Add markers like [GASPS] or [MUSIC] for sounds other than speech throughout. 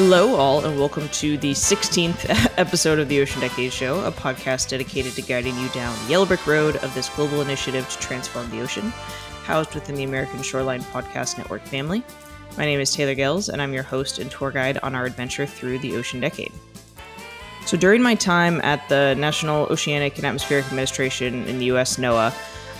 Hello, all, and welcome to the 16th [LAUGHS] episode of the Ocean Decade Show, a podcast dedicated to guiding you down the yellow brick road of this global initiative to transform the ocean, housed within the American Shoreline Podcast Network family. My name is Taylor Goelz, and I'm your host and tour guide on our adventure through the Ocean Decade. So, during my time at the National Oceanic and Atmospheric Administration in the US NOAA,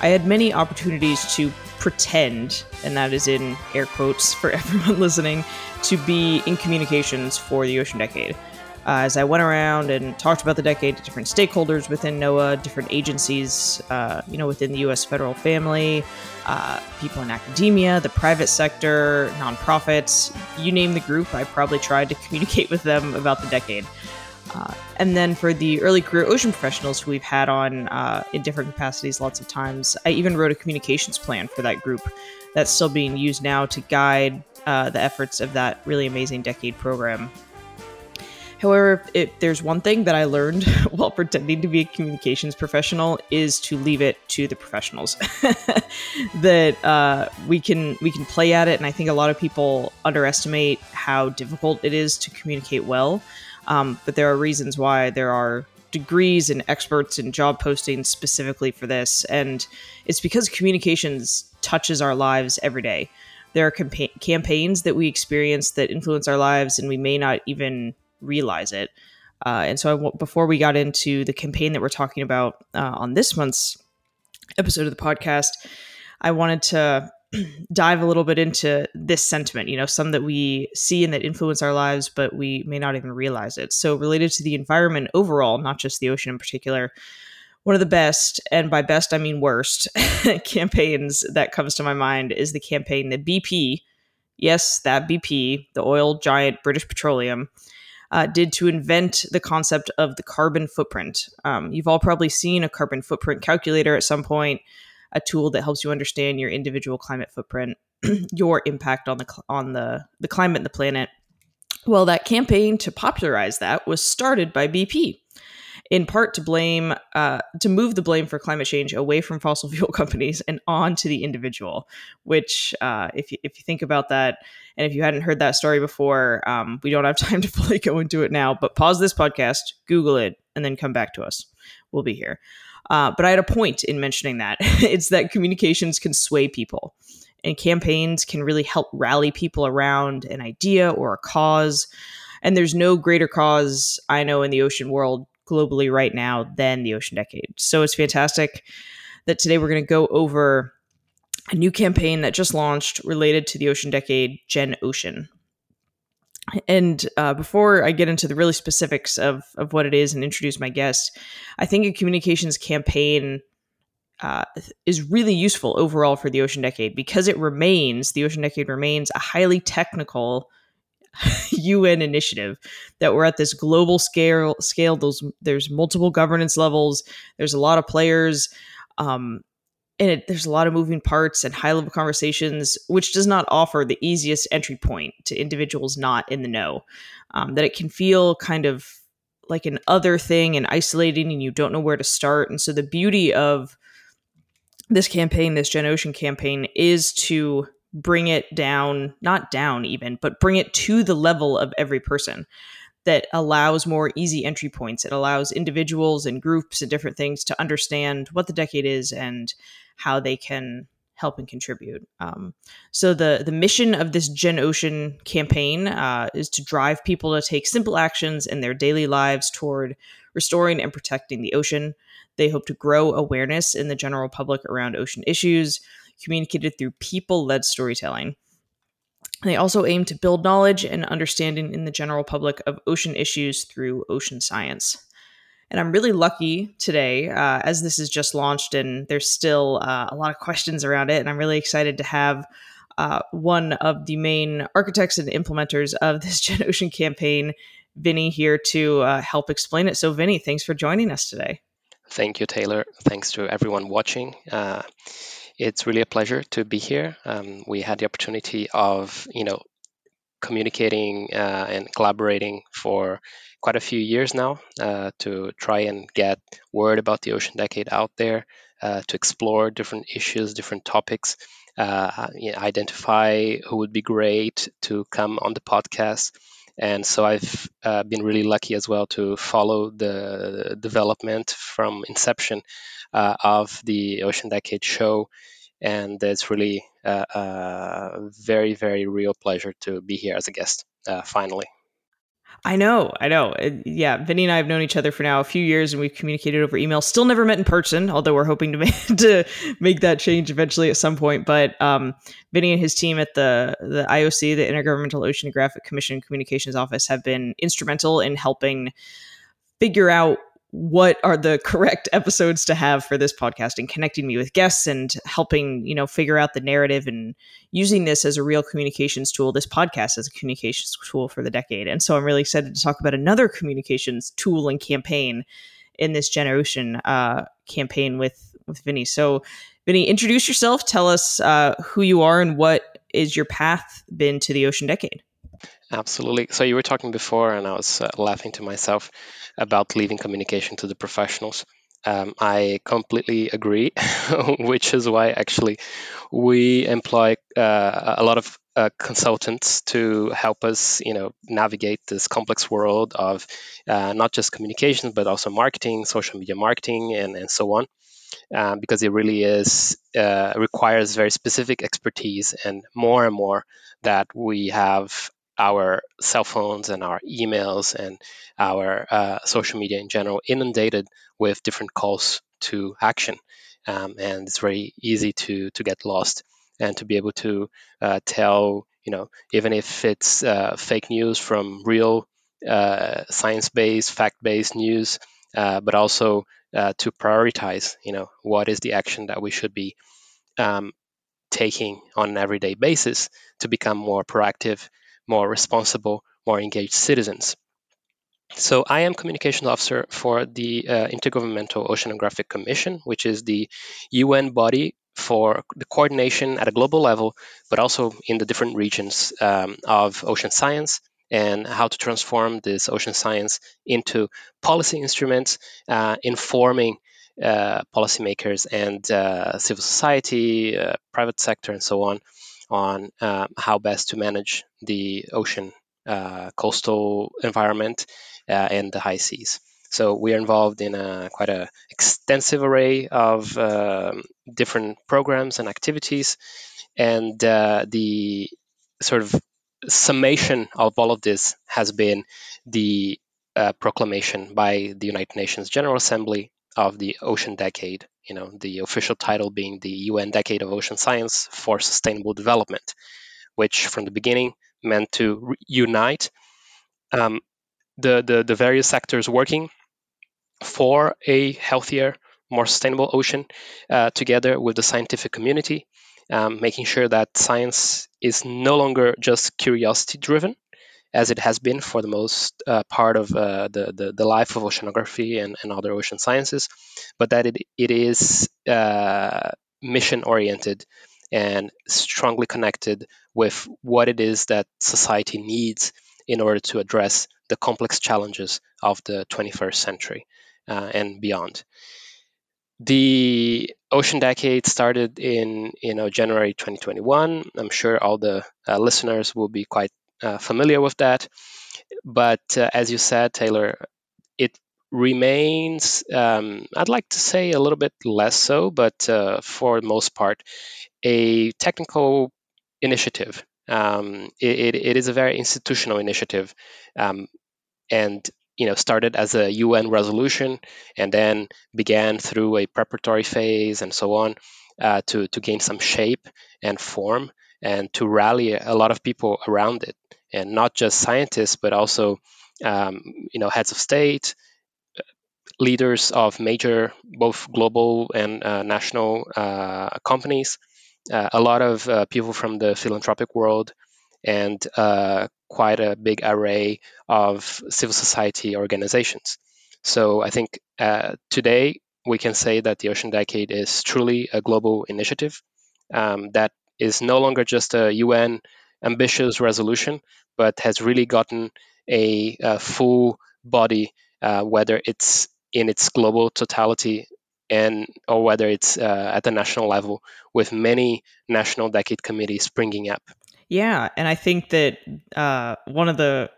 I had many opportunities to pretend, and that is in air quotes for [LAUGHS] everyone listening, to be in communications for the Ocean Decade. Uh, as I went around and talked about the decade to different stakeholders within NOAA, different agencies, uh, you know, within the U.S. federal family, uh, people in academia, the private sector, nonprofits, you name the group, I probably tried to communicate [LAUGHS] with them about the decade. Uh, and then for the early career ocean professionals who we've had on uh, in different capacities lots of times, I even wrote a communications plan for that group that's still being used now to guide uh, the efforts of that really amazing decade program. However, if there's one thing that I learned [LAUGHS] while pretending to be a communications professional is to leave it to the professionals. [LAUGHS] that uh, we can we can play at it, and I think a lot of people underestimate how difficult it is to communicate well. Um, but there are reasons why there are degrees and experts and job postings specifically for this, and it's because communications touches our lives every day. There are campa- campaigns that we experience that influence our lives, and we may not even realize it. Uh, and so, before we got into the campaign that we're talking about uh, on this month's episode of the podcast, I wanted to [CLEARS THROAT] dive a little bit into this sentiment, you know, some that we see and that influence our lives, but we may not even realize it. So, related to the environment overall, not just the ocean in particular, one of the best, and by best I mean worst, [LAUGHS] campaigns that comes to my mind is the campaign that BP, yes, that BP, the oil giant British Petroleum, uh, did to invent the concept of the carbon footprint. Um, you've all probably seen a carbon footprint calculator at some point a tool that helps you understand your individual climate footprint, [CLEARS THROAT] your impact on the on the the climate and the planet. Well, that campaign to popularize that was started by BP, in part to blame uh, to move the blame for climate change away from fossil [LAUGHS] fuel companies and on to the individual. Which, uh, if you, if you think about that, and if you hadn't heard that story before, um, we don't have [LAUGHS] time to fully go into it now. But pause this podcast, Google it, and then come back to us. We'll be here. Uh, but I had a point in mentioning that. [LAUGHS] it's that communications can sway people, and campaigns can really help rally people around an idea or a cause. And there's no greater cause I know in the ocean world globally right now than the Ocean Decade. So it's fantastic that today we're going to go over a new campaign that just launched related to the Ocean Decade, Gen Ocean. And uh, before I get into the really specifics of, of what it is and introduce my guest, I think a communications campaign uh, is really useful overall for the Ocean Decade because it remains, the Ocean Decade remains a highly technical [LAUGHS] UN initiative that we're at this global scale. Scale, those there's multiple governance levels. There's a lot of players. Um, and it, there's a lot of moving parts and high level conversations, which does not offer the easiest entry point to individuals not in the know. Um, that it can feel kind of like an other thing and isolating, and you don't know where to start. And so, the beauty of this campaign, this Gen Ocean campaign, is to bring it down, not down even, but bring it to the level of every person that allows more easy entry points. It allows individuals and groups and different things to understand what the decade is and how they can help and contribute. Um, so the the mission of this Gen Ocean campaign uh, is to drive people to take simple actions in their daily lives toward restoring and protecting the ocean. They hope to grow awareness in the general public around ocean issues, communicated through people led storytelling. They also aim to build knowledge and understanding in the general public of ocean issues through ocean science. And I'm really lucky today, uh, as this is just launched and there's still uh, a lot of questions around it. And I'm really excited to have uh, one of the main architects and implementers of [LAUGHS] this Gen Ocean campaign, Vinny, here to uh, help explain it. So, Vinny, thanks for joining us today. Thank you, Taylor. Thanks to everyone watching. It's really a pleasure to be here. Um, we had the opportunity of, you know, communicating uh, and collaborating for quite a few years now uh, to try and get word about the Ocean Decade out there, uh, to explore different issues, different topics, uh, identify who would be great to come on the podcast. And so I've uh, been really lucky as well to follow the development from inception uh, of the Ocean Decade show. And it's really uh, a very, very real pleasure to be here as a guest uh, finally. I know, I know. yeah, Vinny and I have known each other for now a few years, and we've communicated over email. Still never met in person, although we're hoping to make, [LAUGHS] to make that change eventually at some point. But um, Vinny and his team at the the IOC, the Intergovernmental Oceanographic Commission Communications Office, have been instrumental in helping figure out what are the correct episodes to have for this podcast and connecting me with guests and helping you know figure out the narrative and using this as a real communications tool this podcast as a communications tool for the decade. And so i'm really excited to talk about another communications tool and campaign in this generation uh, campaign with with vinny. So vinny introduce yourself. Tell us uh, who you are and what is your path been to the ocean decade Absolutely. So you were talking before, and I was uh, laughing to myself about leaving communication to the professionals. Um, I completely agree, [LAUGHS] which is why actually we employ uh, a lot of uh, consultants to help us, you know, navigate this complex world of uh, not just communications but also marketing, social media marketing, and, and so on. Um, because it really is uh, requires very specific expertise, and more and more that we have our cell phones and our emails and our uh, social media in general inundated with different calls to action. Um, and it's very easy to, to get lost and to be able to uh, tell, you know, even if it's uh, fake news from real uh, science based, fact based news, uh, but also uh, to prioritize, you know, what is the action that we should be um, taking on an everyday basis to become more proactive more responsible, more engaged citizens. So I am communication officer for the uh, Intergovernmental Oceanographic Commission, which is the UN body for the coordination at a global level, but also in the different regions um, of ocean science and how to transform this ocean science into policy instruments, uh, informing uh, policymakers and uh, civil society, uh, private sector, and so on on uh, how best to manage the ocean uh, coastal environment uh, and the high seas. So we are involved in a, quite an extensive array of um, different programs and activities, and uh, the sort of summation of all of this has been the uh, proclamation by the United Nations General Assembly of the Ocean Decade you know, the official title being the UN Decade of Ocean Science for Sustainable Development, which from the beginning meant to re- unite um, the, the, the various sectors working for a healthier, more sustainable ocean uh, together with the scientific community, um, making sure that science is no longer just curiosity driven, as it has been for the most uh, part of uh, the, the, the life of oceanography and, and other ocean sciences, but that it it is uh, mission oriented and strongly connected with what it is that society needs in order to address the complex challenges of the 21st century uh, and beyond. The Ocean Decade started in you know January 2021. I'm sure all the uh, listeners will be quite uh, familiar with that. But uh, as you said, Taylor, it remains, um, I'd like to say a little bit less so, but uh, for the most part, a technical initiative. Um, it, it is a very institutional initiative. Um, and you know started as a UN resolution and then began through a preparatory phase and so on uh, to to gain some shape and form and to rally a lot of people around it, and not just scientists, but also um, you know heads of state, leaders of major both global and uh, national uh, companies, uh, a lot of uh, people from the philanthropic world, and uh, quite a big array of civil society organizations. So I think uh, today we can say that the Ocean Decade is truly a global initiative um, that is no longer just a UN ambitious resolution, but has really gotten a, a full body, uh, whether it's in its global totality and or whether it's uh, at the national level, with many national decade committees springing up. Yeah, and I think that uh, one of the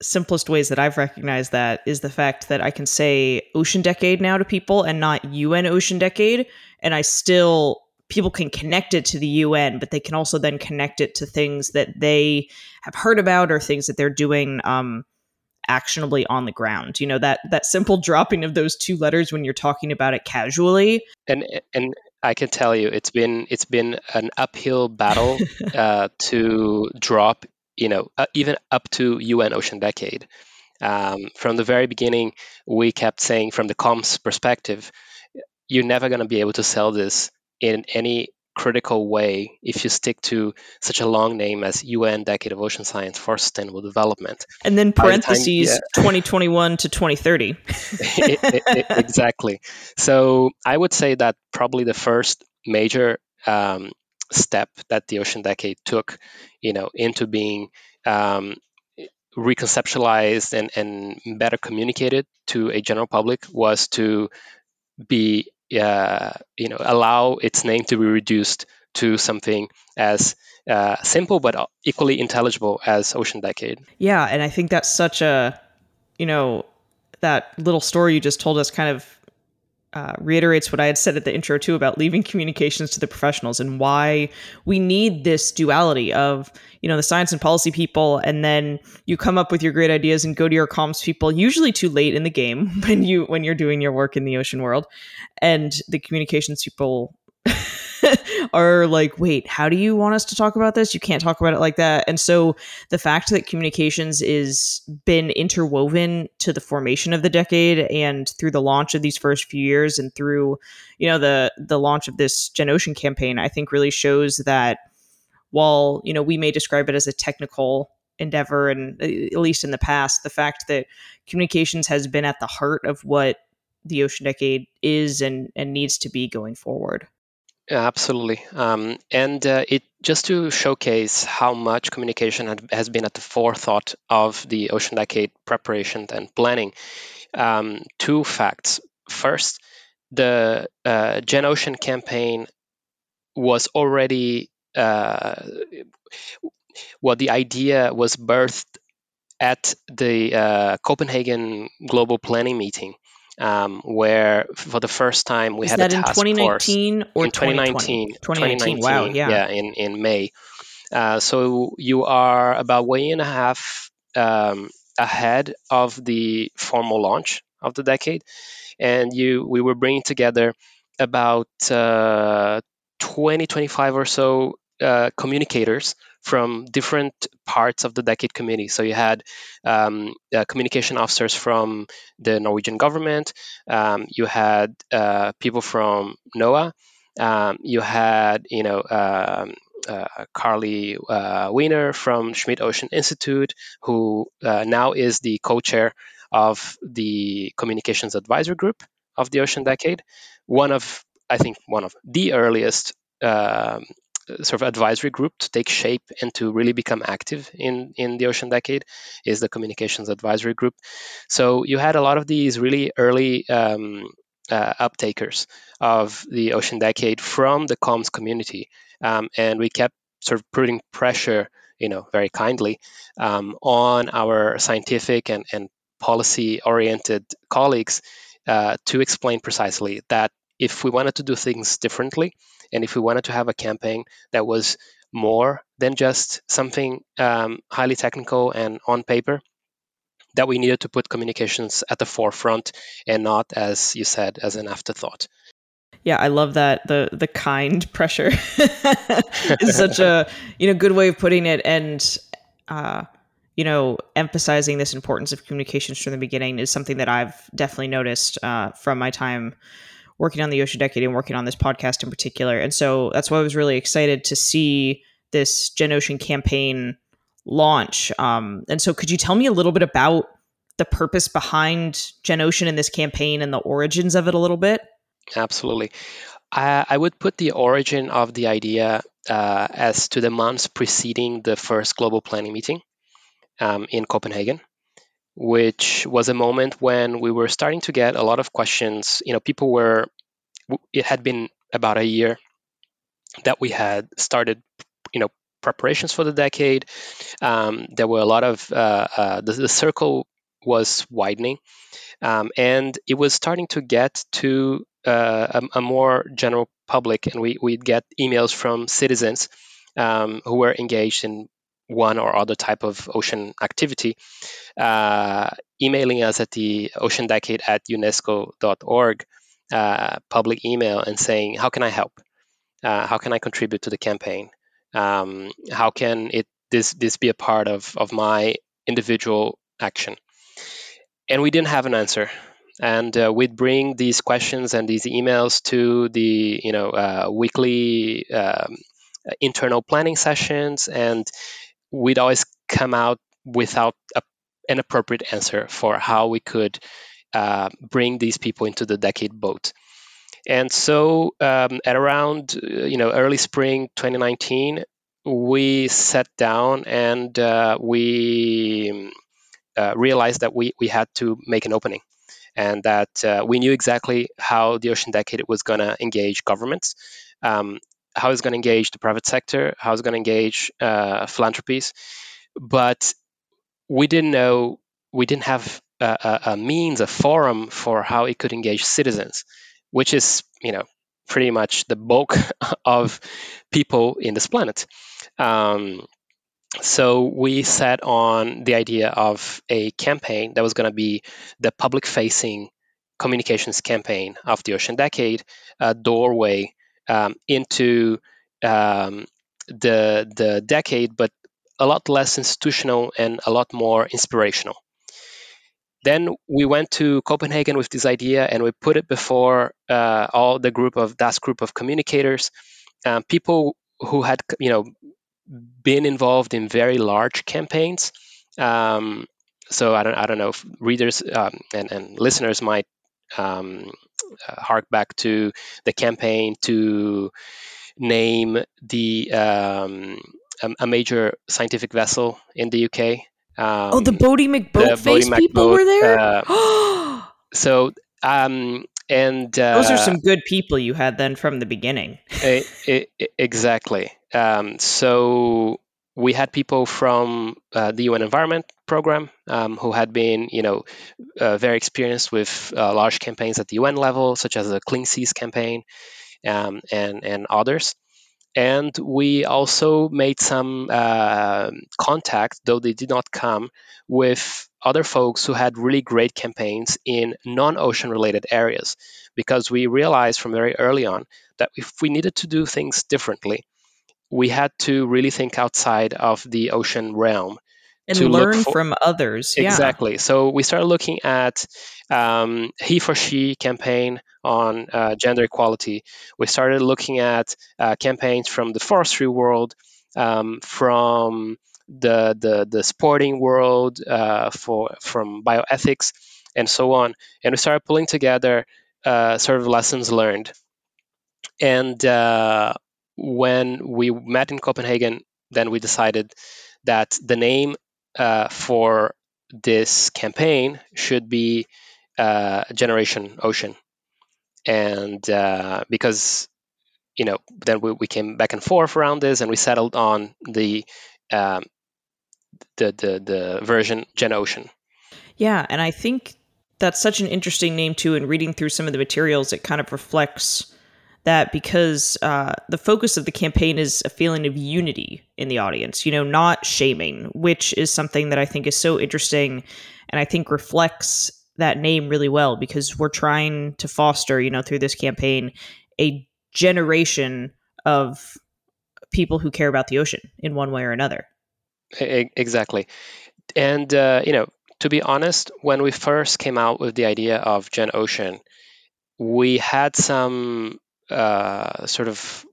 simplest ways that I've recognized that is the fact that I can say ocean decade now to people and not UN ocean decade. And I still, people can connect it to the UN, but they can also then connect it to things that they have heard about or things that they're doing um, actionably on the ground. You know, that, that simple dropping of those two letters when you're talking about it casually. And, and, I can tell you, it's been it's been an uphill battle [LAUGHS] uh, to drop you know, uh, even up to UN Ocean Decade. Um, from the very beginning, we kept saying, from the comms perspective, you're never going to be able to sell this in any critical way if you stick to such a long name as UN Decade of Ocean Science for Sustainable Development. And then parentheses the time, yeah. [LAUGHS] 2021 to 2030. it, [LAUGHS] it, it, exactly. So I would say that probably the first major um, step that the Ocean Decade took, you know, into being um, reconceptualized and, and better communicated to a general public was to be, uh, you know, allow its name to be reduced to something as uh, simple but equally intelligible as Ocean Decade. Yeah, and I think that's such a, you know, that little story you just told us kind of uh, reiterates what I had said at the intro too about leaving communications to the professionals and why we need this duality of you know the science and policy people, and then you come up with your great ideas and go to your comms people, usually too late in the game [LAUGHS] when you when you're doing your work in the ocean world, and the communications people [LAUGHS] [LAUGHS] are like, wait, how do you want us to talk about this? You can't talk about it like that. And so the fact that communications is been interwoven to the formation of the decade and through the launch of these first few years and through, you know, the the launch of this Gen Ocean campaign, I think really shows that while, you know, we may describe it as a technical endeavor and uh, at least in the past, the fact that communications has been at the heart of what the ocean decade is and and needs to be going forward. Absolutely. Um, and uh, it just to showcase how much communication had, has been at the forethought of the Ocean Decade preparation and planning. Um, two facts. First, the uh, Gen Ocean campaign was already uh, well, the idea was birthed at the uh, Copenhagen Global Planning Meeting um, where for the first time we Is had that a task in 2019 force or in 2019, 2019. 2019. Wow, yeah, yeah, in in May. Uh, so you are about way and a half um, ahead of the formal launch of the decade, and you we were bringing together about uh, 20, 25 or so uh, communicators from different parts of the decade committee. So you had um, uh, communication officers from the Norwegian government, um, you had uh, people from NOAA, um, you had you know um, uh, Carlie uh, Wiener from Schmidt Ocean Institute, who uh, now is the co-chair of the Communications Advisory Group of the Ocean Decade. One of I think one of the earliest um, sort of advisory group to take shape and to really become active in in the ocean decade is the communications advisory group. So you had a lot of these really early um, uh, uptakers of the ocean decade from the comms community um, and we kept sort of putting pressure you know very kindly um, on our scientific and, and policy oriented colleagues uh, to explain precisely that if we wanted to do things differently and if we wanted to have a campaign that was more than just something um, highly technical and on paper, that we needed to put communications at the forefront and not, as you said, as an afterthought. Yeah, I love that the the kind pressure [LAUGHS] is such a you know good way of putting it, and uh, you know emphasizing this importance of communications from the beginning is something that I've definitely noticed uh, from my time working on the Decade and working on this podcast in particular. And so that's why I was really excited to see this Gen Ocean campaign launch. Um, and so, could you tell me a little bit about the purpose behind Gen Ocean and this campaign and the origins of it a little bit? Absolutely. I, I would put the origin of the idea uh, as to the months preceding the first global planning meeting um, in Copenhagen which was a moment when we were starting to get a lot of questions. You know, people were, it had been about a year that we had started, you know, preparations for the decade. Um, there were a lot of uh, uh, the, the, circle was widening, um, and it was starting to get to uh, a, a, more general public, and we we'd get emails from citizens um, who were engaged in one or other type of ocean activity, uh, emailing us at the ocean decade at unesco.org uh, public email and saying, How can I help? Uh, how can I contribute to the campaign? Um, how can it this this be a part of, of my individual action? And we didn't have an answer. And uh, we'd bring these questions and these emails to the you know uh, weekly um, internal planning sessions, and we'd always come out without a, an appropriate answer for how we could uh, bring these people into the decade boat. And so, um, at around you know early spring 2019, we sat down and uh, we uh, realized that we we had to make an opening, and that uh, we knew exactly how the Ocean Decade was going to engage governments. Um, how it's going to engage the private sector, how it's going to engage uh, philanthropies, but we didn't know, we didn't have a, a, means, a forum for how it could engage citizens, which is, you know, pretty much the bulk [LAUGHS] of people in this planet. Um, so we set on the idea of a campaign that was going to be the public-facing communications campaign of the Ocean Decade, a doorway um, into um, the the decade, but a lot less institutional and a lot more inspirational. Then we went to Copenhagen with this idea, and we put it before uh, all the group of that group of communicators, um, people who had you know been involved in very large campaigns. Um, so I don't I don't know if readers um, and, and listeners might um, uh, hark back to the campaign to name the um, a, a, major scientific vessel in the UK. Um, oh, the Boaty McBoatface people were there. Uh, [GASPS] so, um, and uh, those are some good people you had then from the beginning. it, it, exactly. Um, so we had people from uh, the UN Environment Program um, who had been, you know, uh, very experienced with uh, large campaigns at the UN level, such as the Clean Seas campaign um, and and others. And we also made some uh, contact, though they did not come, with other folks who had really great campaigns in non-ocean related areas, because we realized from very early on that if we needed to do things differently, we had to really think outside of the ocean realm and learn for, from others. Yeah. Exactly. So we started looking at um, he for she campaign on uh, gender equality. We started looking at uh, campaigns from the forestry world, um, from the, the the sporting world, uh, for from bioethics, and so on. And we started pulling together uh, sort of lessons learned. And uh, when we met in Copenhagen, then we decided that the name uh, for this campaign should be uh, Generation Ocean, and uh, because you know, then we, we came back and forth around this, and we settled on the um, the, the the version Gen Ocean. Yeah, and I think that's such an interesting name too. And reading through some of the materials, it kind of reflects that because uh, the focus of the campaign is a feeling of unity in the audience, you know, not shaming, which is something that I think is so interesting and I think reflects that name really well because we're trying to foster, you know, through this campaign, a generation of people who care about the ocean in one way or another. Exactly. And, uh, you know, to be honest, when we first came out with the idea of Gen Ocean, we had some uh, sort of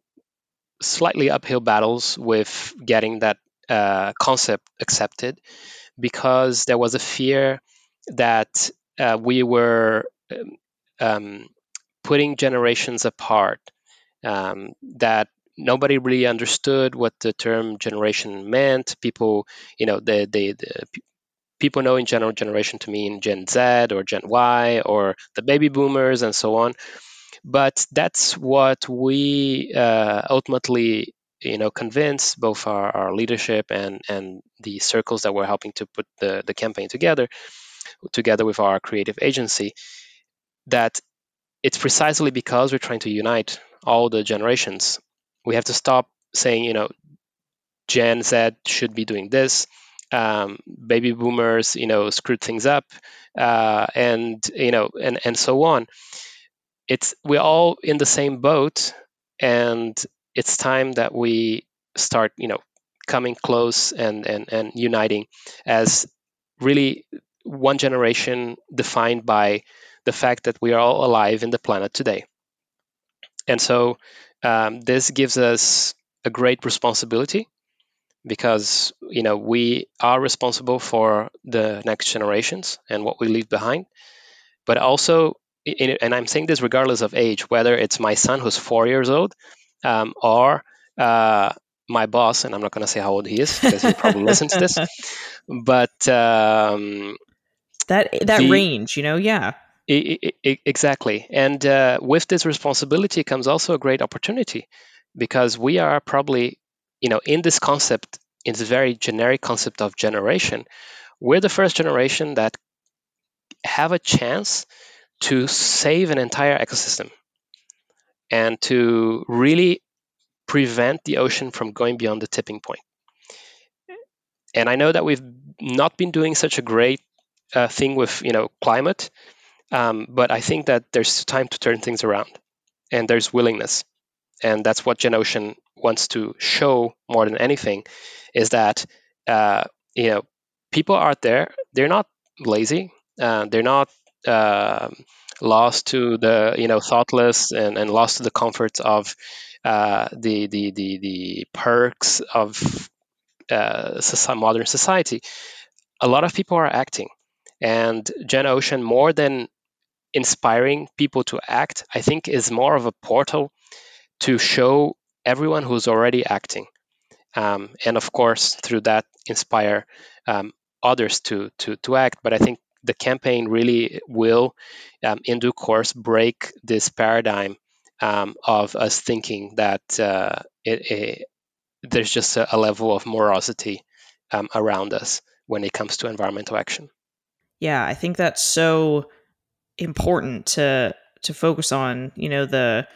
slightly uphill battles with getting that uh, concept accepted because there was a fear that uh, we were um, um, putting generations apart, um, that nobody really understood what the term generation meant. People, you know, the, the, the people know in general generation to mean Gen Z or Gen Y or the baby boomers and so on. But that's what we uh, ultimately you know convince both our, our leadership and and the circles that we're helping to put the, the campaign together together with our creative agency that it's precisely because we're trying to unite all the generations. We have to stop saying you know gen z should be doing this um, baby boomers you know screwed things up uh, and you know and and so on it's we're all in the same boat and it's time that we start you know coming close and and, and uniting as really one generation defined by the fact that we are all alive in the planet today. And so um, this gives us a great responsibility because you know we are responsible for the next generations and what we leave behind but also and i'm saying this regardless of age whether it's my son who's four years old um, or uh, my boss and i'm not going to say how old he is because he probably [LAUGHS] listens to this but um, that that the, range you know yeah. It, it, exactly. And uh, with this responsibility comes also a great opportunity because we are probably you know, in this concept, in this very generic concept of generation, we're the first generation that have a chance to save an entire ecosystem and to really prevent the ocean from going beyond the tipping point. And I know that we've not been doing such a great uh, thing with you know climate, um, but I think that there's time to turn things around, and there's willingness and that's what Genocean wants to show more than anything, is that uh, you know people out there they're not lazy, uh, they're not uh, lost to the you know thoughtless and, and lost to the comforts of uh, the, the the the perks of uh, modern society. A lot of people are acting, and Gen Ocean more than inspiring people to act, I think is more of a portal to show everyone who's already acting. Um, and of course, through that, inspire um, others to, to, to act. But I think the campaign really will, um, in due course, break this paradigm um, of us thinking that uh, it, it, there's just a, a, level of morosity um, around us when it comes to environmental action. Yeah, I think that's so important to to focus on. You know the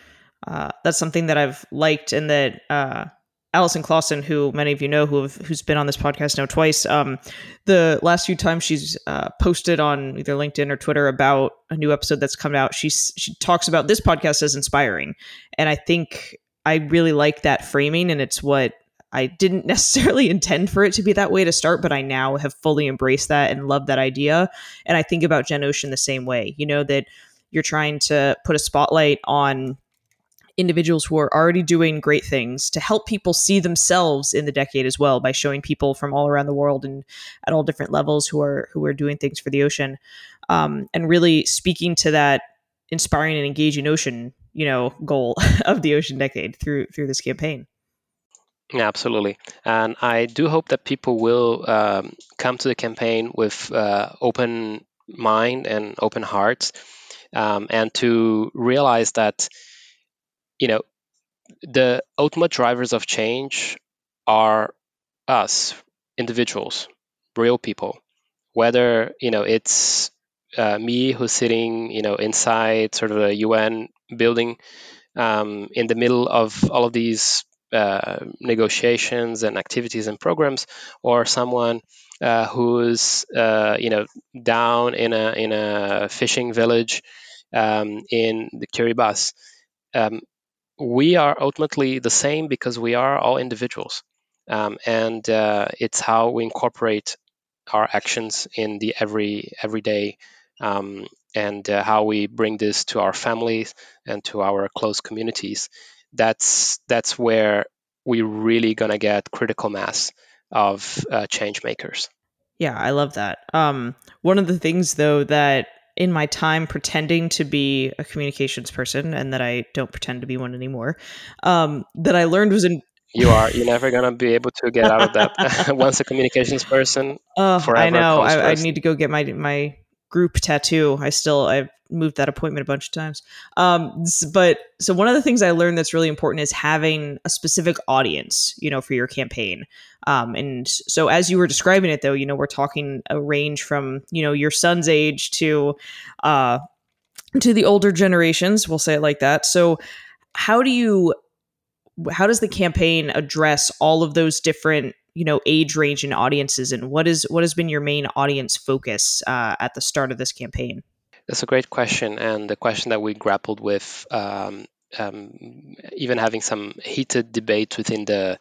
uh, that's something that I've liked and that uh, Alison Clausen, who many of you know, who have, who's been on this podcast now twice, um, the last few times she's uh, posted on either LinkedIn or Twitter about a new episode that's come out, she she talks about this podcast as inspiring, and I think I really like that framing, and it's what I didn't [LAUGHS] necessarily intend for it to be that way to start, but I now have fully embraced that and love that idea. And I think about Genocean the same way, you know, that you're trying to put a spotlight on individuals who are already doing great things to help people see themselves in the decade as well by showing people from all around the world and at all different levels who are who are doing things for the ocean um, and really speaking to that inspiring and engaging ocean you know goal [LAUGHS] of the ocean decade through through this campaign absolutely. And I do hope that people will um, come to the campaign with uh, open mind and open hearts um, and to realize that you know, the ultimate drivers of change are us, individuals, real people. Whether you know it's uh, me who's sitting, you know, inside sort of a UN building um, in the middle of all of these uh, negotiations and activities and programs, or someone uh, who's uh, you know down in a in a fishing village um, in the Kiribati. Um, we are ultimately the same because we are all individuals. Um, and uh, it's how we incorporate our actions in the every everyday um, and uh, how we bring this to our families and to our close communities. That's that's where we're really gonna get critical mass of uh, change makers. Yeah, I love that. Um, one of the things though that in my time pretending to be a communications person and that I don't pretend to be one anymore, um, that I learned was in. You are. You're never gonna be able to get out of that. [LAUGHS] [LAUGHS] Once a communications person, forever. I know. I, I, need to go get my my group tattoo. I still I moved that appointment a bunch of times. Um, but so one of the things I learned that's really important is having a specific audience, you know, for your campaign. Um, and so as you were describing it, though, you know, we're talking a range from you know your son's age to uh, to the older generations. We'll say it like that. So how do you how does the campaign address all of those different you know age range and audiences and what is what has been your main audience focus uh, at the start of this campaign that's a great question and the question that we grappled with um, um, even having some heated debate within the,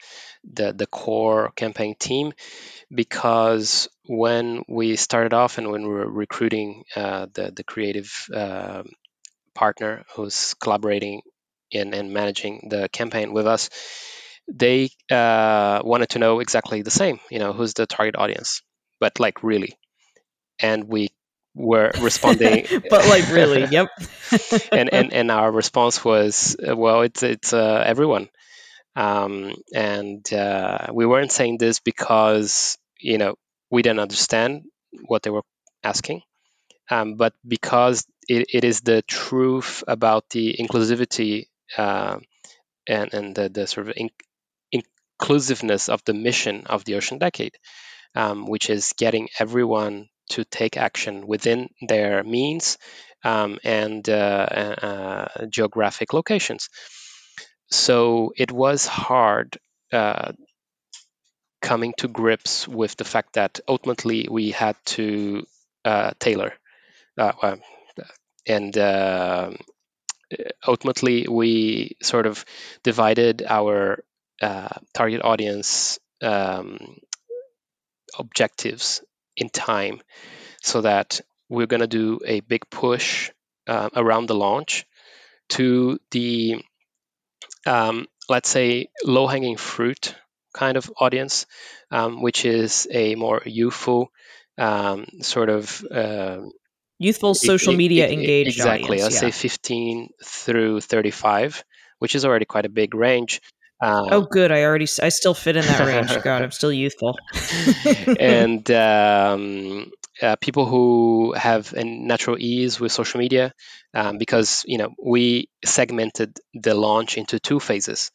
the the core campaign team because when we started off and when we were recruiting uh, the the creative uh, partner who's collaborating in and managing the campaign with us, they uh, wanted to know exactly the same. You know, who's the target audience, but like really, and we were responding. [LAUGHS] But like really yep. [LAUGHS] And, and and our response was uh, well it's it's uh, everyone. Um, and uh, we weren't saying this because you know we didn't understand what they were asking um, but because it, it is the truth about the inclusivity uh, and and the, the sort of in, inclusiveness of the mission of the Ocean Decade, um, which is getting everyone to take action within their means um, and uh, uh, geographic locations. So it was hard uh, coming to grips with the fact that ultimately we had to uh, tailor. Uh, and uh, ultimately, we sort of divided our target audience um, objectives in time so that we're going to do a big push uh, around the launch to the um, let's say low hanging fruit kind of audience um, which is a more youthful um, sort of uh, youthful social media engaged exactly audience, let's yeah. say 15 through 35 which is already quite a big range um, oh, good. I already, I still fit in that range. [LAUGHS] God, I'm still youthful. [LAUGHS] and um, uh, people who have a natural ease with social media, um, because you know we segmented the launch into two phases.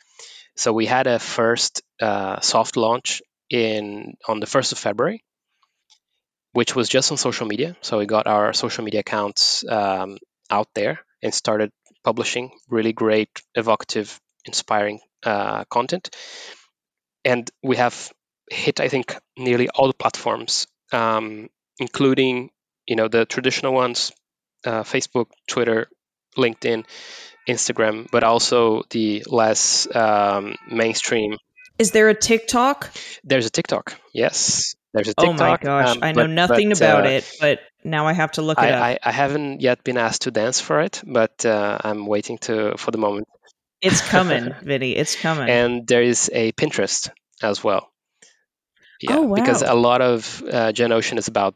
So we had a first uh, soft launch in on the first of February, which was just on social media. So we got our social media accounts um, out there and started publishing really great, evocative, inspiring uh, content. And we have hit, I think, nearly all the platforms, um, including you know the traditional ones, uh, Facebook, Twitter, LinkedIn, Instagram, but also the less um, mainstream. Is there a TikTok? There's a TikTok. Yes, there's a TikTok. Oh my gosh, um, I know but, nothing but, about uh, it, but now I have to look it up. I, I, haven't yet been asked to dance for it, but uh, I'm waiting to for the moment. It's coming, [LAUGHS] Vinny. It's coming. And there is a Pinterest as well. Yeah, oh, wow. because a lot of uh, Ocean is about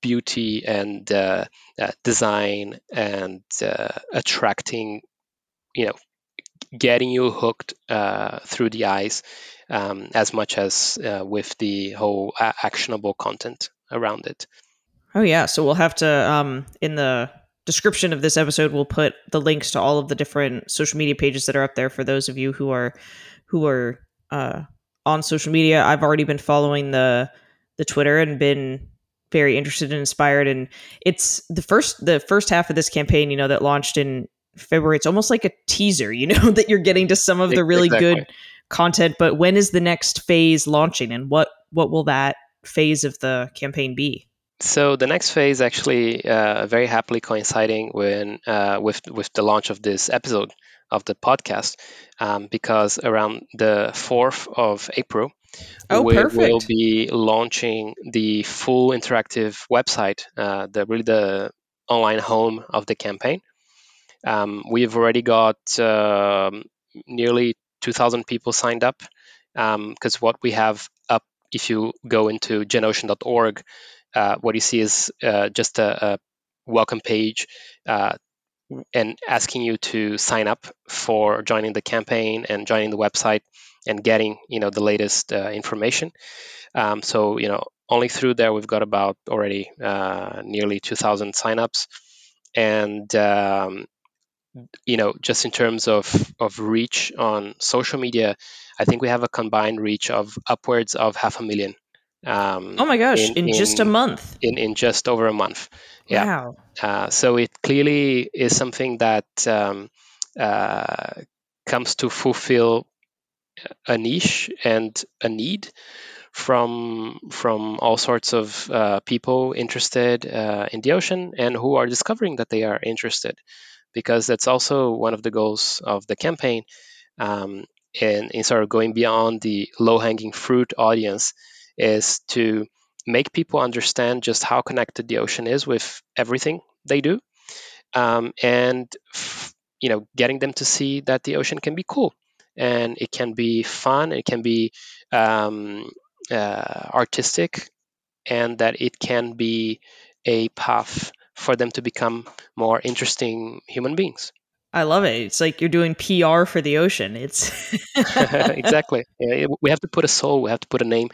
beauty and uh, uh, design and uh, attracting, you know, getting you hooked uh, through the eyes um, as much as uh, with the whole actionable content around it. Oh yeah, so we'll have to um, in the description of this episode we'll put the links to all of the different social media pages that are up there for those of you who are who are uh, on social media. I've already been following the the twitter and been very interested and inspired. And it's the first the first half of this campaign you know that launched in february it's almost like a teaser you know [LAUGHS] that you're getting to some of the really exactly. good content. But when is the next phase launching and what what will that phase of the campaign be so the next phase actually uh, very happily coinciding when uh, with with the launch of this episode of the podcast, um, because around the fourth of April, oh, we perfect. will be launching the full interactive website, uh, the really the online home of the campaign. Um, we've already got um, nearly 2,000 people signed up because um, what we have up, if you go into genocean.org, uh, what you see is uh, just a, a, welcome page uh, and asking you to sign up for joining the campaign and joining the website and getting you know the latest uh, information. Um, so you know only through there we've got about already nearly 2,000 signups. and um, you know, just in terms of of reach on social media, I think we have a combined reach of upwards of half a million. Um, oh my gosh! In, in, just a month. In in just over a month. Yeah. Wow. Uh, so it clearly is something that um, uh, comes to fulfill a niche and a need from from all sorts of uh, people interested uh, in the ocean and who are discovering that they are interested because that's also one of the goals of the campaign um, and in sort of going beyond the low-hanging fruit audience is to make people understand just how connected the ocean is with everything they do um, and f- you know getting them to see that the ocean can be cool and it can be fun it can be um, uh, artistic and that it can be a path for them to become more interesting human beings. I love it. It's like you're doing PR for the ocean. It's [LAUGHS] [LAUGHS] exactly. Yeah, we have to put a soul, we have to put a name,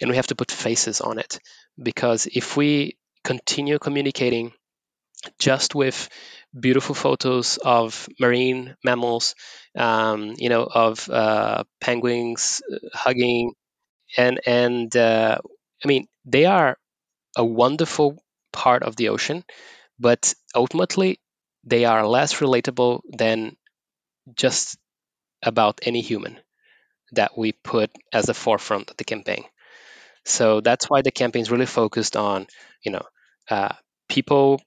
and we have to put faces on it. Because if we continue communicating just with beautiful photos of marine mammals, um, you know, of uh, penguins uh, hugging and and uh, I mean they are a wonderful part of the ocean, but ultimately they are less relatable than just about any human that we put as the forefront of the campaign. So that's why the campaign is really focused on, you know, uh, people.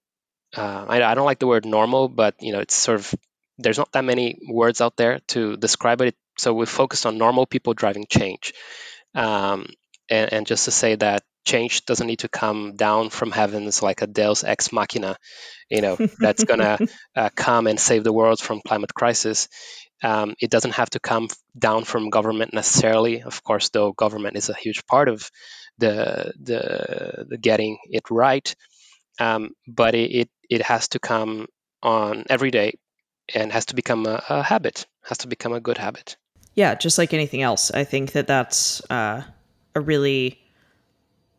Uh, I, I, don't like the word normal, but you know, it's sort of there's not that many words out there to describe it. So we focused on normal people driving change, um, and, and, just to say that change doesn't need to come down from heavens like a Deus ex machina, you know, that's going [LAUGHS] to uh, come and save the world from climate crisis. Um, it doesn't have to come down from government necessarily. Of course, though, government is a huge part of the the, the getting it right. Um, but it, it, it has to come on every day and has to become a, a habit. Has to become a good habit yeah, just like anything else, I think that that's uh, a really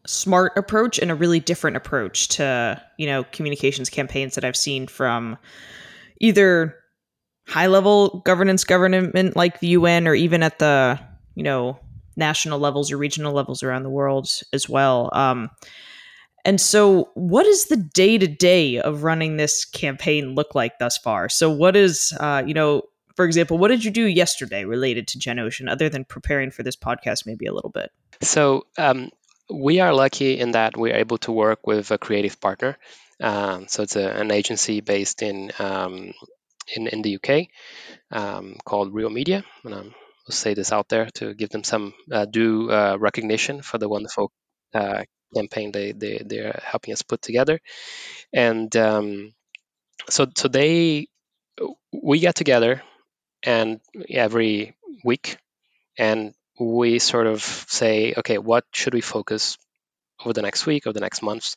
smart approach and a really different approach to you know communications campaigns that I've seen from either high level governance government like the UN or even at the you know national levels or regional levels around the world as well. Um, and so, what is the day to day of running this campaign look like thus far? So, what is, uh, you know, for example, what did you do yesterday related to GenOcean other than preparing for this podcast maybe a little bit? So, um, we are lucky in that we're able to work with a creative partner. Um, so, it's a, an agency based in, um, in, in the UK um, called Real Media. And I'll say this out there to give them some uh, due uh, recognition for the wonderful uh, campaign they, they, they're helping us put together. And um, so, so they, we get together and every week and we sort of say okay what should we focus over the next week or the next month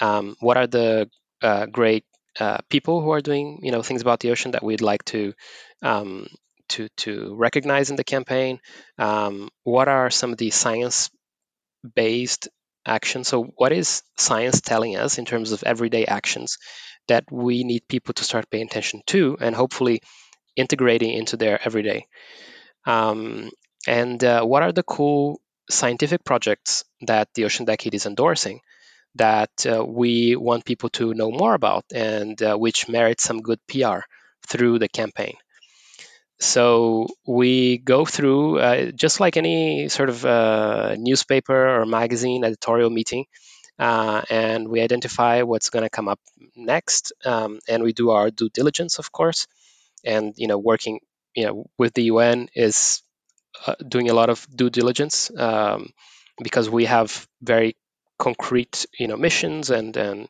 um, what are the uh, great uh, people who are doing you know things about the ocean that we'd like to um, to to recognize in the campaign? Um, what are some of the science based actions? So what is science telling us in terms of everyday actions that we need people to start paying attention to and hopefully integrating into their everyday. Um, and uh, what are the cool scientific projects that the Ocean Decade is endorsing that uh, we want people to know more about and uh, which merit some good PR through the campaign? So we go through, uh, just like any sort of uh, newspaper or magazine editorial meeting, uh, and we identify what's going to come up next, um, and we do our due diligence, of course and you know working you know with the UN is uh, doing a lot of due diligence um, because we have very concrete you know missions and and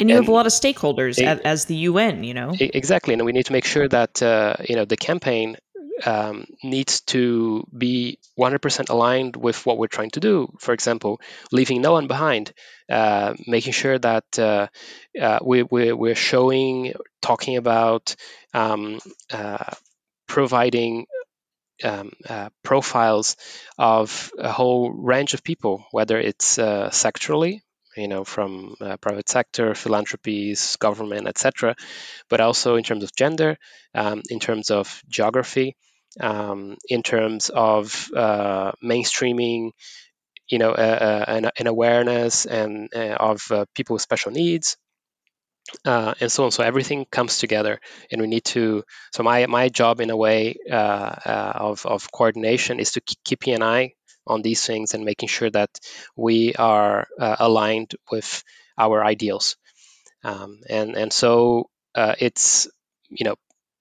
and you and have a lot of stakeholders it, as the UN you know exactly and we need to make sure that uh, you know the campaign um, needs to be 100% aligned with what we're trying to do. For example, leaving no one behind, uh, making sure that uh, uh, we, we, we're showing, talking about, um, uh, providing um, uh, profiles of a whole range of people, whether it's uh, sectorally, you know, from uh, private sector, philanthropies, government, etc., but also in terms of gender, um, in terms of geography, um, in terms of uh, mainstreaming, you know, uh, uh, an, an, awareness and of people with special needs, uh, and so on. So everything comes together, and we need to. So my my job, in a way, uh, uh, of of coordination is to keep an eye on these things and making sure that we are uh, aligned with our ideals. Um, and and so uh, it's you know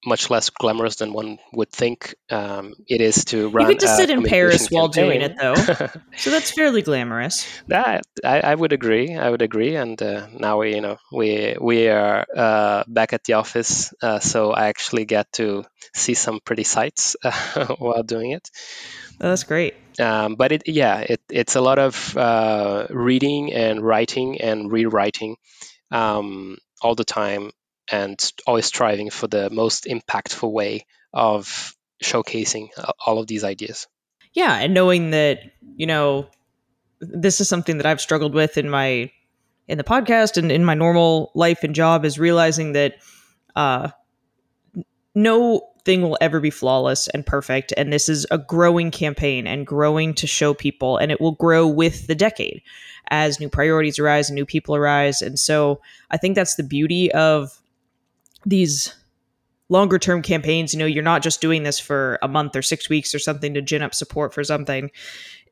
much less glamorous than one would think um, it is to run. You get to sit in Paris while doing it, though, [LAUGHS] so that's fairly glamorous. That I, I, would agree. I would agree. And uh, now we, you know, we we are uh, back at the office, uh, so I actually get to see some pretty sights [LAUGHS] while doing it. Oh, that's great. Um, but it, yeah, it, it's a lot of uh, reading and writing and rewriting um, all the time and always striving for the most impactful way of showcasing uh, all of these ideas. Yeah, and knowing that, you know, this is something that I've struggled with in my in the podcast and in my normal life and job is realizing that uh no thing will ever be flawless and perfect and this is a growing campaign and growing to show people and it will grow with the decade as new priorities arise and new people arise and so i think that's the beauty of these longer term campaigns you know you're not just doing this for a month or 6 weeks or something to gin up support for something.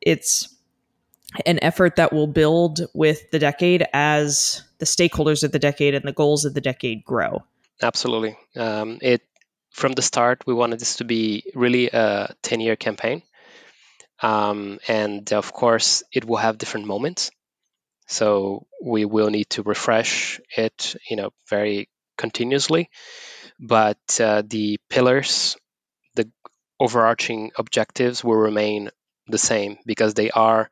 It's an effort that will build with the decade as the stakeholders of the decade and the goals of the decade grow. Absolutely. Um, it from the start we wanted this to be really a 10 year campaign. Um, and of course it will have different moments. So we will need to refresh it you know very continuously, but uh, the pillars, the overarching objectives will remain the same because they are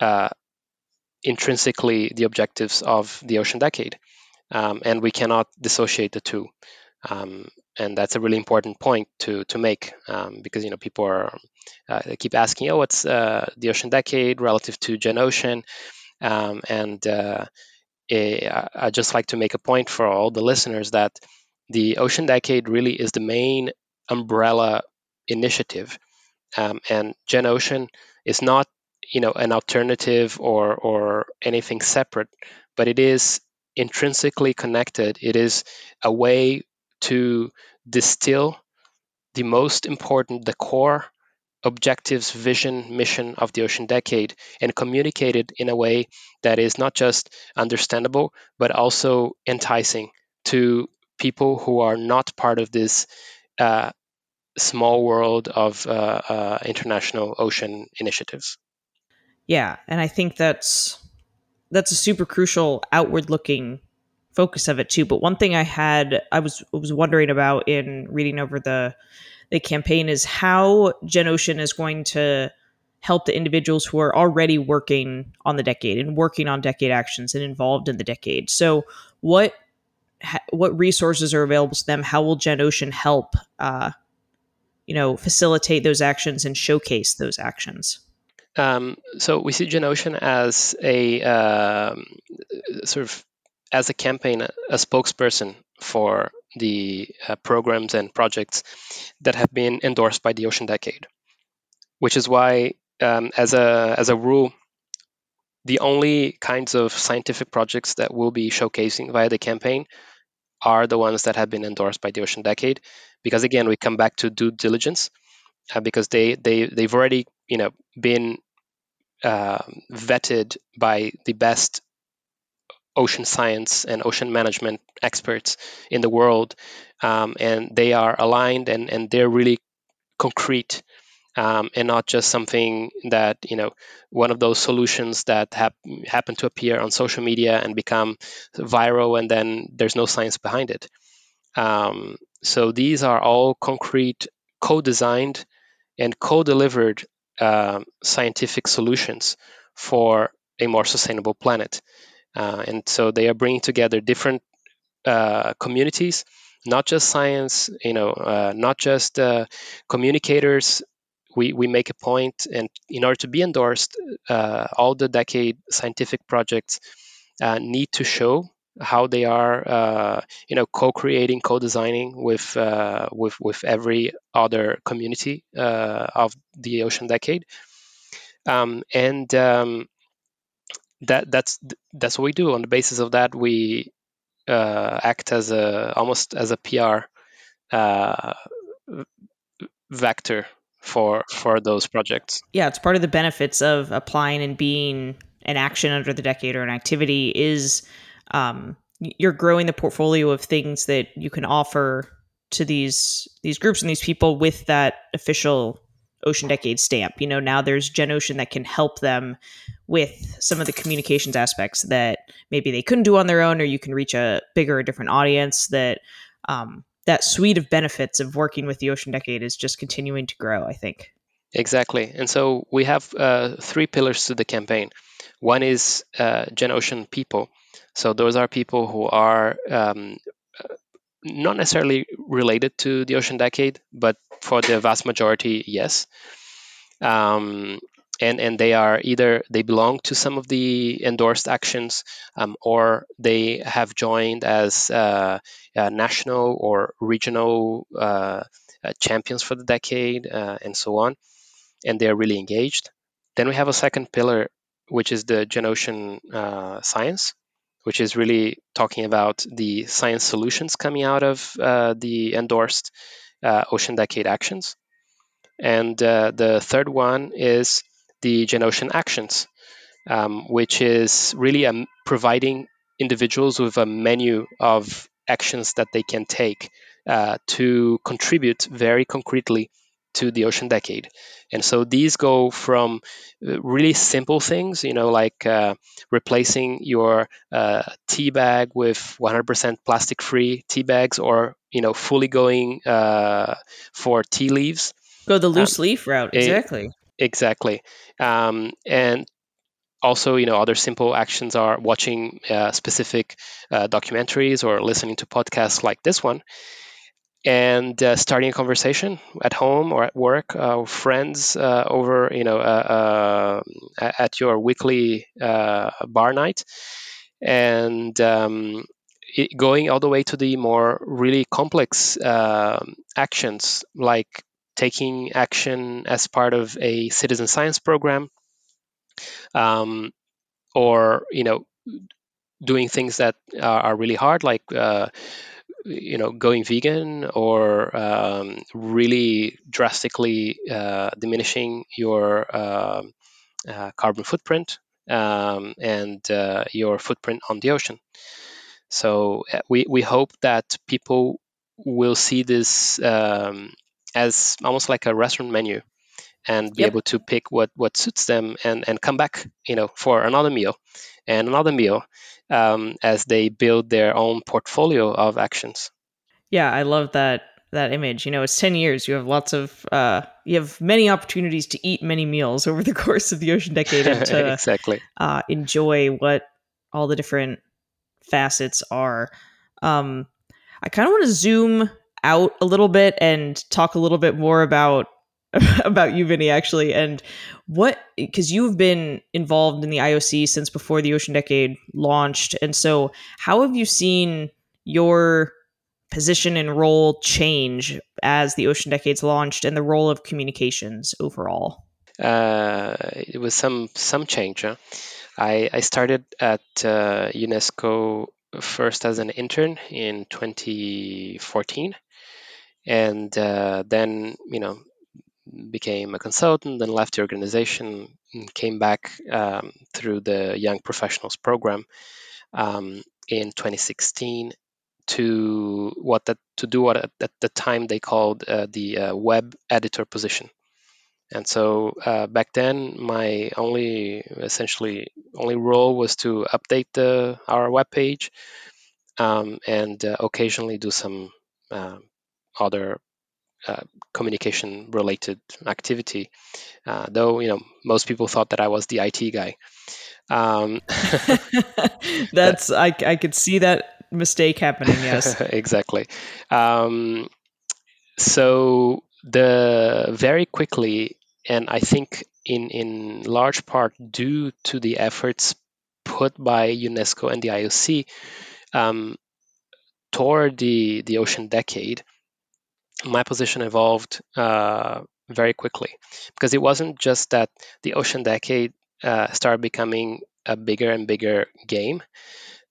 uh, intrinsically the objectives of the Ocean Decade. Um, and we cannot dissociate the two. Um, and that's a really important point to to make um, because you know people are uh, keep asking, oh, what's uh, the Ocean Decade relative to GenOcean? Um, and uh, uh, I just like to make a point for all the listeners that the Ocean Decade really is the main umbrella initiative, um, and Ocean is not, you know, an alternative or or anything separate, but it is intrinsically connected. It is a way to distill the most important, the core objectives, vision, mission of the Ocean Decade and communicate it in a way that is not just understandable, but also enticing to people who are not part of this uh, small world of uh, uh, international ocean initiatives. Yeah, and I think that's that's a super crucial outward-looking focus of it too. But one thing I had I was was wondering about in reading over the the campaign is how GenOcean is going to help the individuals who are already working on the decade and working on decade actions and involved in the decade. So, what what resources are available to them? How will GenOcean help, uh, you know, facilitate those actions and showcase those actions? Um, so we see GenOcean as a um, sort of as a campaign, a spokesperson for the uh, programs and projects that have been endorsed by the Ocean Decade, which is why, um, as a as a rule, the only kinds of scientific projects that we'll be showcasing via the campaign are the ones that have been endorsed by the Ocean Decade, because again, we come back to due diligence, uh, because they they they've already you know been uh, vetted by the best ocean science and ocean management experts in the world, um, and they are aligned and, and they're really concrete um, and not just something that you know one of those solutions that hap- happen to appear on social media and become viral and then there's no science behind it. Um, so these are all concrete, co-designed, and co-delivered uh, scientific solutions for a more sustainable planet. Uh, and so they are bringing together different uh, communities, not just science, you know, uh, not just uh, communicators. We, we make a point, and in order to be endorsed, uh, all the decade scientific projects uh, need to show how they are, you know, co-creating, co-designing with with with every other community of the Ocean Decade, um, and um, that that's that's what we do. On the basis of that, we uh, act as a almost as a PR uh, vector for for those projects. Yeah, it's part of the benefits of applying and being an action under the decade or an activity is um, you're growing the portfolio of things that you can offer to these these groups and these people with that official Ocean Decade stamp. You know, now there's Gen Ocean that can help them with some of the communications aspects that maybe they couldn't do on their own, or you can reach a bigger, different audience. That um, that suite of benefits of working with the Ocean Decade is just continuing to grow. I think. Exactly, and so we have uh, three pillars to the campaign. One is uh, Gen Ocean people. So those are people who are um, not necessarily related to the Ocean Decade, but for the vast majority, yes. Um, and and they are either they belong to some of the endorsed actions, um, or they have joined as uh, uh, national or regional uh, champions for the decade, uh, and so on. And they are really engaged. Then we have a second pillar, which is the Genocean uh, science, which is really talking about the science solutions coming out of uh, the endorsed uh, Ocean Decade actions. And uh, the third one is the GenOcean Actions, um, which is really um, providing individuals with a menu of actions that they can take uh, to contribute very concretely to the ocean decade. And so these go from uh, really simple things, you know, like uh, replacing your uh, tea bag with 100% plastic free tea bags or, you know, fully going uh, for tea leaves. Go the loose um, leaf route, exactly. exactly. Um, and also, you know, other simple actions are watching uh, specific uh, documentaries or listening to podcasts like this one and uh, starting a conversation at home or at work, uh, friends uh, over, you know, uh, uh, at your weekly uh, bar night, and um, it, going all the way to the more really complex um, actions like taking action as part of a citizen science program, um, or you know, doing things that are, are really hard like you know going vegan or um, really drastically uh, diminishing your uh, uh, carbon footprint um, and uh, your footprint on the ocean. So uh, we, we hope that people will see this um, as almost like a restaurant menu and be yep. able to pick what, what suits them and, and come back you know for another meal and another meal um, as they build their own portfolio of actions. Yeah, I love that that image. You know, it's 10 years. You have lots of uh you have many opportunities to eat many meals [LAUGHS] over the course of the ocean decade and [LAUGHS] to exactly. uh enjoy what all the different facets are. Um I kind of want to zoom out a little bit and talk a little bit more about [LAUGHS] about you, Vinny, actually, and what because you've been involved in the IOC since before the Ocean Decade launched, and so how have you seen your position and role change as the Ocean Decades launched, and the role of communications overall? Uh, it was some some change. Huh? I I started at uh, UNESCO first as an intern in 2014 and uh, then you know became a consultant, then left the organization, and came back um, through the Young Professionals program um, in 2016 to what that to do what at, the time they called uh, the uh, web editor position. And so uh, back then, my only essentially only role was to update the our web page um, and uh, occasionally do some uh, other uh, communication related activity. Uh, though you know most people thought that I was the IT guy. Um, [LAUGHS] That's I I could see that mistake happening. Yes, [LAUGHS] exactly. Um, so the very quickly, and I think in in large part due to the efforts put by UNESCO and the IOC um, toward the the ocean decade, my position evolved uh, very quickly because it wasn't just that the ocean decade uh, started becoming a bigger and bigger game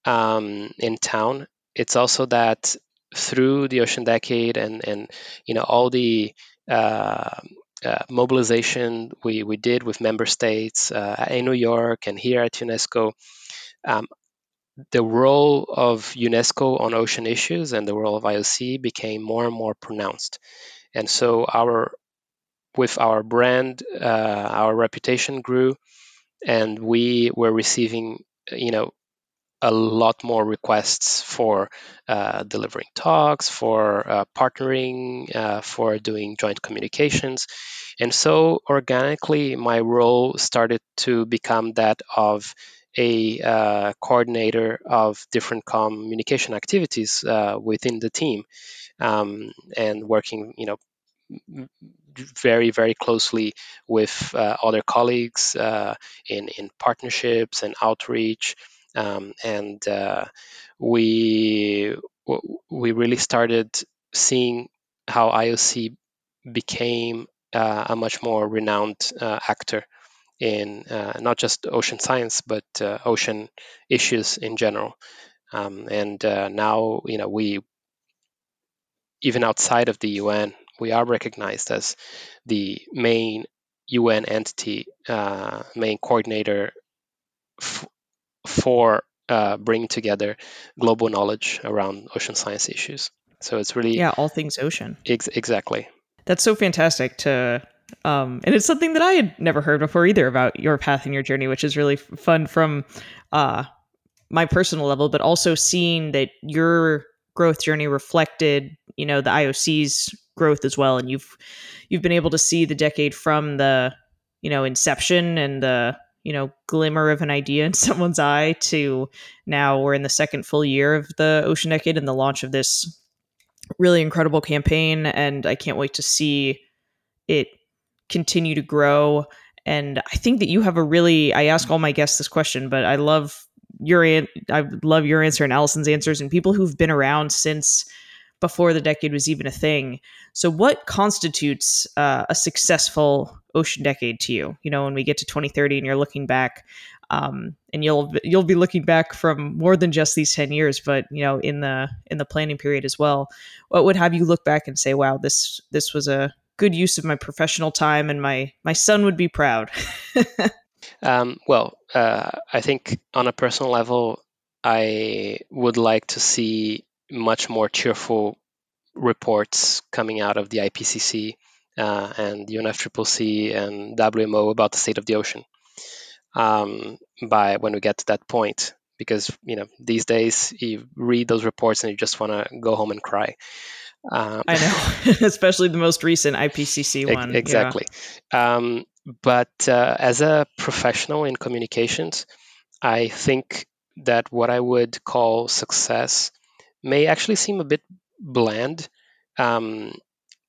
um, in town. It's also that through the ocean decade and and you know all the uh, uh, mobilization we, we did with member states uh, in New York and here at UNESCO, um, the role of UNESCO on ocean issues and the role of IOC became more and more pronounced. And so our with our brand, uh, our reputation grew, and we were receiving, you know, a lot more requests for uh, delivering talks, for uh, partnering, uh, for doing joint communications. And so organically, my role started to become that of a uh, coordinator of different communication activities uh, within the team um, and working, you know, very very closely with uh, other colleagues uh, in in partnerships and outreach. Um, and uh, we we really started seeing how IOC became uh, a much more renowned actor in uh, not just ocean science but ocean issues in general. Um, and now, you know, we even outside of the UN, we are recognized as the main UN entity, uh, main coordinator f- for uh, bringing together global knowledge around ocean science issues. So it's really yeah, all things ocean. Ex- exactly. That's so fantastic to, um, and it's something that I had never heard before either about your path and your journey, which is really fun from uh, my personal level, but also seeing that your growth journey reflected, you know, the IOC's growth as well, and you've you've been able to see the decade from the you know inception and the you know glimmer of an idea in [LAUGHS] someone's eye to now we're in the second full year of the ocean decade and the launch of this really incredible campaign. And i can't wait to see it continue to grow and i think that you have a really i ask all my guests this question but i love your i love your answer and allison's answers and people who've been around since before the decade was even a thing. So, what constitutes uh, a successful ocean decade to you? You know, when we get to 2030 and you're looking back, um, and you'll you'll be looking back from more than just these 10 years, but you know, in the in the planning period as well. What would have you look back and say, "Wow, this this was a good use of my professional time, and my my son would be proud." [LAUGHS] um, well, uh, I think on a personal level, I would like to see much more cheerful reports coming out of the IPCC uh, and UNFCCC and WMO about the state of the ocean um, by when we get to that point. Because you know these days you read those reports and you just want to go home and cry. Um, I know, [LAUGHS] [LAUGHS] especially the most recent IPCC one. Exactly. Yeah. Um, but uh, as a professional in communications, I think that what I would call success may actually seem a bit bland, um,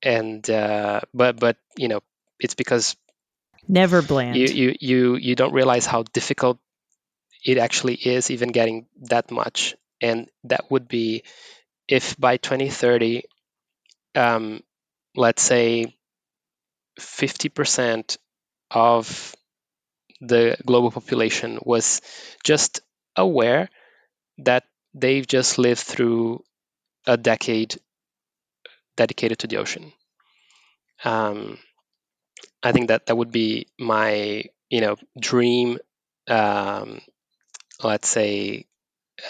and uh, but but you know it's because never bland. You you you you don't realize how difficult it actually is, even getting that much, and that would be if by 2030, um, let's say 50% of the global population was just aware that they've just lived through a decade dedicated to the ocean. Um, I think that that would be my you know dream. Um, let's say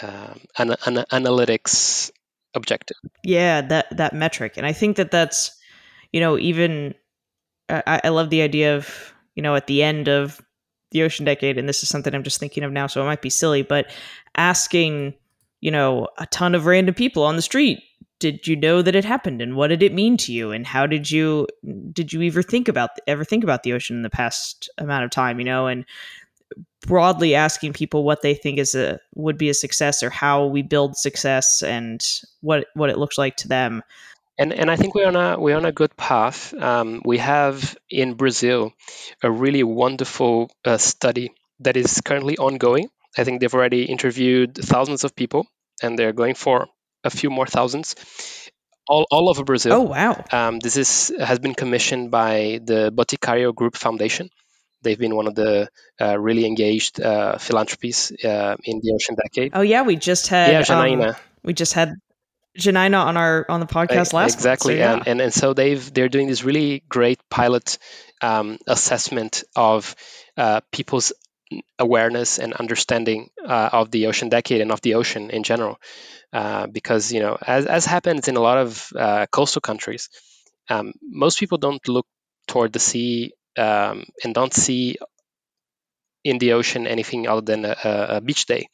um, an, an analytics objective. Yeah, that that metric, and I think that that's you know even uh, I, I love the idea of you know at the end of the ocean decade, and this is something I'm just thinking of now, so it might be silly, but asking you know, a ton of random people on the street. Did you know that it happened and what did it mean to you and how did you did you ever think about ever think about the ocean in the past amount of time, you know, and broadly asking people what they think is a would be a success or how we build success and what what it looks like to them. And and I think we're on a we're on a good path. Um, we have in Brazil a really wonderful uh, study that is currently ongoing I think they've already interviewed thousands of people, and they're going for a few more thousands all, all over Brazil. Oh wow! Um, this is has been commissioned by the Boticario Group Foundation. They've been one of the uh, really engaged uh, philanthropies uh, in the Ocean Decade. Oh yeah, we just had yeah, Janaina. Um, we just had Janaina on our on the podcast last exactly, month, so, yeah. and, and and so they've they're doing this really great pilot um, assessment of uh, people's awareness and understanding uh, of the ocean decade and of the ocean in general. Uh, because you know, as as happens in a lot of uh, coastal countries, um, most people don't look toward the sea um, and don't see in the ocean anything other than a, a beach day.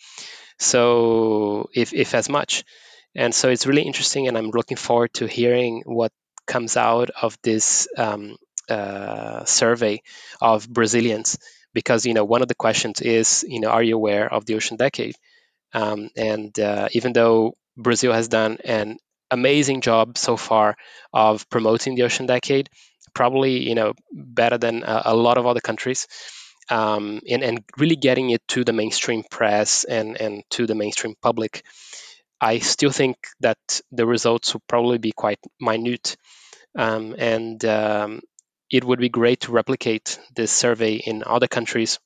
So, if if as much, and so it's really interesting, and I'm looking forward to hearing what comes out of this um, uh, survey of Brazilians. Because you know one of the questions is you know are you aware of the ocean decade? Um, and uh, even though brazil has done an amazing job so far of promoting the ocean decade probably you know better than a, a lot of other countries um, and, and really getting it to the mainstream press and, and to the mainstream public. I still think that the results will probably be quite minute um, and um, it would be great to replicate this survey in other countries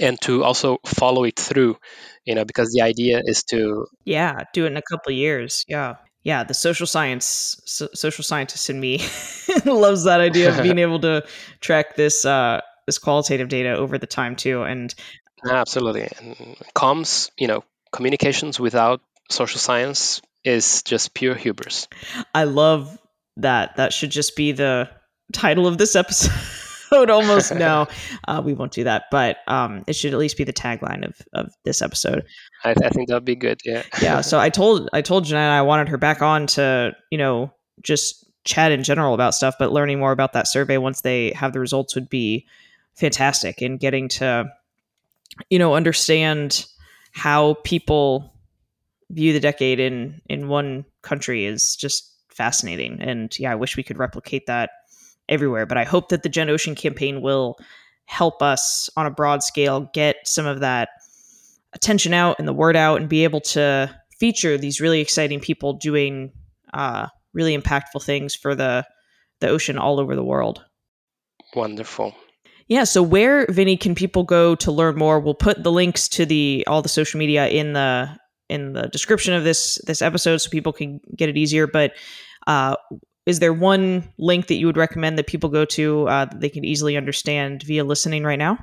and to also follow it through you know because the idea is to yeah do it in a couple years yeah yeah the social science so, social scientist in me [LAUGHS] loves that idea of being [LAUGHS] able to track this uh this qualitative data over the time too and absolutely and comms you know communications without social science is just pure hubris. I love that. That should just be the title of this episode [LAUGHS] almost [LAUGHS] no uh, we won't do that but um, it should at least be the tagline of, of this episode. I, I think that'd be good yeah. Yeah [LAUGHS] so i told i told Jeanette i wanted her back on to you know just chat in general about stuff but learning more about that survey once they have the results would be fantastic and getting to you know understand how people view the decade in in one country is just fascinating. And yeah i wish we could replicate that everywhere. But I hope that the Gen Ocean campaign will help us on a broad scale get some of that attention out and the word out and be able to feature these really exciting people doing uh, really impactful things for the the ocean all over the world. Wonderful. Yeah, so where Vinny can people go to learn more? We'll put the links to the all the social media in the in the description of this this episode so people can get it easier. But uh, is there one link that you would recommend that people go to uh, that they can easily understand via listening right now?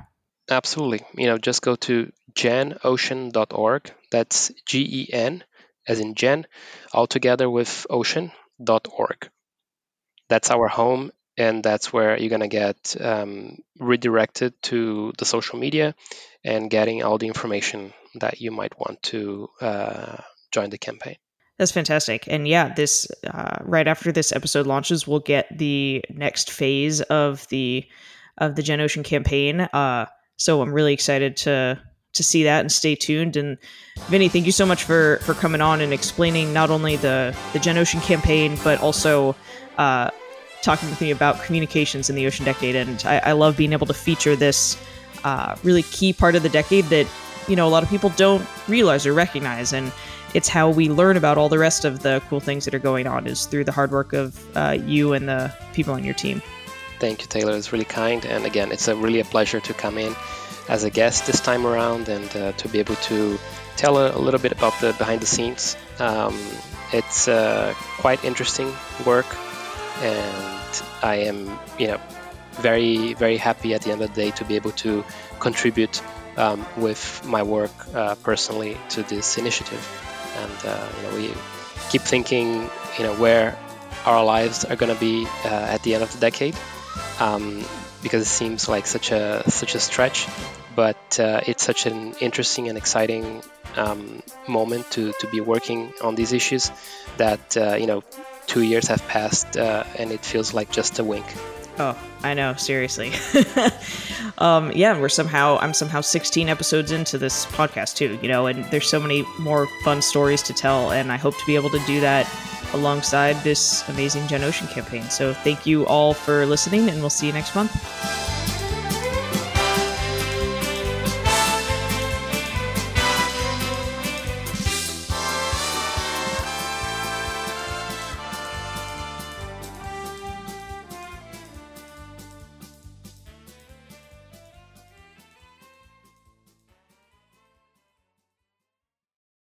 Absolutely. You know, just go to genocean.org. That's G E N as in Gen, all together with ocean.org. That's our home, and that's where you're going to get um, redirected to the social media and getting all the information that you might want to uh, join the campaign. That's fantastic. And yeah, this uh, right after this episode launches, we'll get the next phase of the of the Gen Ocean campaign. Uh, so I'm really excited to to see that and stay tuned. And Vinny, thank you so much for for coming on and explaining not only the the Gen Ocean campaign, but also uh, talking with me about communications in the Ocean Decade. And I, I love being able to feature this uh, really key part of the decade that you know a lot of people don't realize or recognize. And it's how we learn about all the rest of the cool things that are going on is through the hard work of uh, you and the people on your team. Thank you, Taylor. It's really kind, and again, it's a really a pleasure to come in as a guest this time around and uh, to be able to tell a, a, little bit about the behind the scenes. Um, it's uh, quite interesting work, and I am, you know, very very happy at the end of the day to be able to contribute um, with my work uh, personally to this initiative and uh, you know we keep thinking you know where our lives are going to be uh, at the end of the decade um, because it seems like such a such a stretch but uh, it's such an interesting and exciting um, moment to, to be working on these issues that uh, you know two years have passed uh, and it feels like just a wink Oh, I know, seriously. [LAUGHS] um, yeah, we're somehow I'm somehow 16 episodes into this podcast too, you know, and there's so many more fun stories to tell, and I hope to be able to do that alongside this amazing Gen Ocean campaign. So thank you all for listening, and we'll see you next month.